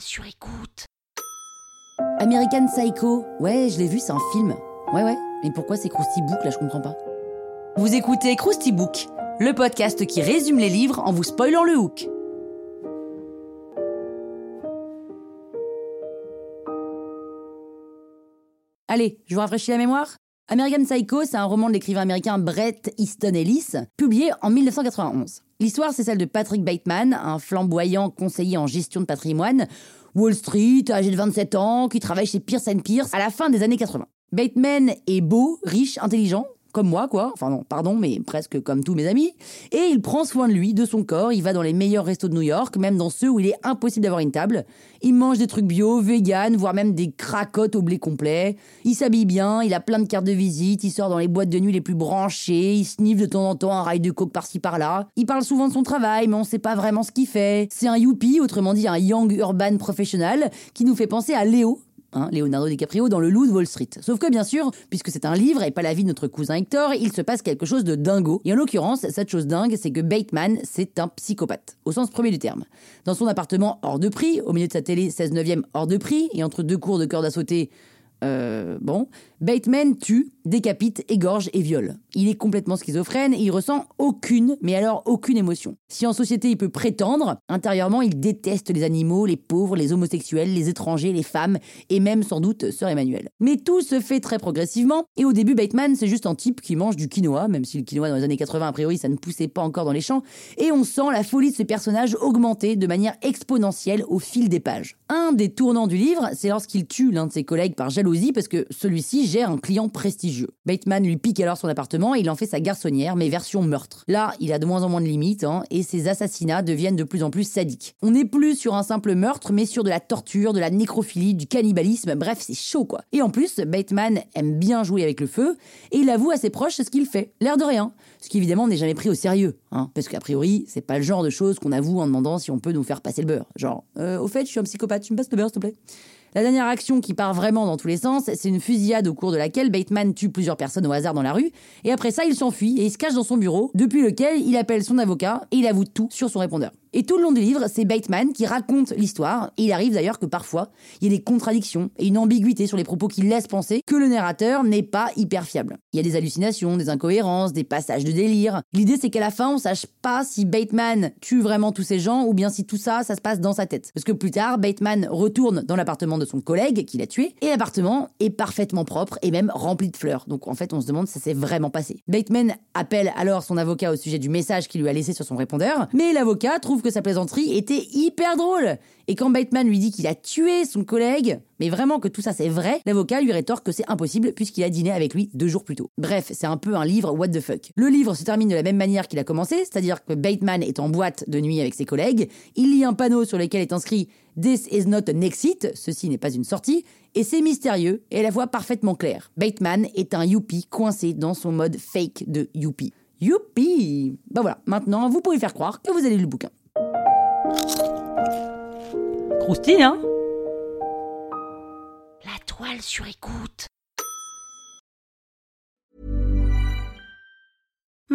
Sur écoute. American Psycho. Ouais, je l'ai vu, c'est un film. Ouais, ouais. Mais pourquoi c'est Krusty Book là, je comprends pas. Vous écoutez Krusty Book, le podcast qui résume les livres en vous spoilant le hook. Allez, je vous rafraîchis la mémoire? American Psycho, c'est un roman de l'écrivain américain Brett Easton Ellis, publié en 1991. L'histoire, c'est celle de Patrick Bateman, un flamboyant conseiller en gestion de patrimoine, Wall Street, âgé de 27 ans, qui travaille chez Pierce Pierce à la fin des années 80. Bateman est beau, riche, intelligent, comme moi, quoi. Enfin non, pardon, mais presque comme tous mes amis. Et il prend soin de lui, de son corps. Il va dans les meilleurs restos de New York, même dans ceux où il est impossible d'avoir une table. Il mange des trucs bio, vegan, voire même des cracottes au blé complet. Il s'habille bien, il a plein de cartes de visite, il sort dans les boîtes de nuit les plus branchées, il sniffe de temps en temps un rail de coke par-ci par-là. Il parle souvent de son travail, mais on sait pas vraiment ce qu'il fait. C'est un youpi, autrement dit un young urban professional, qui nous fait penser à Léo Hein, Leonardo DiCaprio dans Le Loup de Wall Street. Sauf que bien sûr, puisque c'est un livre et pas la vie de notre cousin Hector, il se passe quelque chose de dingo. Et en l'occurrence, cette chose dingue, c'est que Bateman, c'est un psychopathe, au sens premier du terme. Dans son appartement hors de prix, au milieu de sa télé 16 neuvième hors de prix, et entre deux cours de cœur à sauter, euh, bon, Bateman tue, décapite, égorge et viole. Il est complètement schizophrène et il ressent aucune, mais alors aucune émotion. Si en société il peut prétendre, intérieurement il déteste les animaux, les pauvres, les homosexuels, les étrangers, les femmes et même sans doute Sœur Emmanuel. Mais tout se fait très progressivement et au début Bateman c'est juste un type qui mange du quinoa, même si le quinoa dans les années 80 a priori ça ne poussait pas encore dans les champs, et on sent la folie de ce personnage augmenter de manière exponentielle au fil des pages. Un des tournants du livre, c'est lorsqu'il tue l'un de ses collègues par jalousie parce que celui-ci gère un client prestigieux. Bateman lui pique alors son appartement et il en fait sa garçonnière, mais version meurtre. Là, il a de moins en moins de limites, hein, et ses assassinats deviennent de plus en plus sadiques. On n'est plus sur un simple meurtre, mais sur de la torture, de la nécrophilie, du cannibalisme, bref, c'est chaud quoi. Et en plus, Bateman aime bien jouer avec le feu, et il avoue à ses proches ce qu'il fait, l'air de rien. Ce qui évidemment n'est jamais pris au sérieux, hein, parce qu'a priori, c'est pas le genre de choses qu'on avoue en demandant si on peut nous faire passer le beurre. Genre, euh, au fait, je suis un psychopathe, tu me passes le beurre s'il te plaît? La dernière action qui part vraiment dans tous les sens, c'est une fusillade au cours de laquelle Bateman tue plusieurs personnes au hasard dans la rue, et après ça, il s'enfuit et il se cache dans son bureau, depuis lequel il appelle son avocat et il avoue tout sur son répondeur. Et tout le long du livre, c'est Bateman qui raconte l'histoire, il arrive d'ailleurs que parfois, il y a des contradictions et une ambiguïté sur les propos qui laissent penser que le narrateur n'est pas hyper fiable. Il y a des hallucinations, des incohérences, des passages de délire. L'idée c'est qu'à la fin, on sache pas si Bateman tue vraiment tous ces gens, ou bien si tout ça, ça se passe dans sa tête. Parce que plus tard, Bateman retourne dans l'appartement de son collègue qui l'a tué, et l'appartement est parfaitement propre et même rempli de fleurs. Donc en fait, on se demande si ça s'est vraiment passé. Bateman appelle alors son avocat au sujet du message qu'il lui a laissé sur son répondeur, mais l'avocat trouve que sa plaisanterie était hyper drôle. Et quand Bateman lui dit qu'il a tué son collègue, mais vraiment que tout ça c'est vrai, l'avocat lui rétorque que c'est impossible puisqu'il a dîné avec lui deux jours plus tôt. Bref, c'est un peu un livre what the fuck. Le livre se termine de la même manière qu'il a commencé, c'est-à-dire que Bateman est en boîte de nuit avec ses collègues, il lit un panneau sur lequel est inscrit This is not an exit, ceci n'est pas une sortie, et c'est mystérieux et la voix parfaitement claire. Bateman est un youpi coincé dans son mode fake de youpi. Youpi Bah voilà, maintenant vous pouvez faire croire que vous allez lire le bouquin. Croustille, hein? La toile sur écoute.